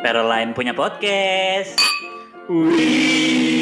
Peroline punya podcast. Wih.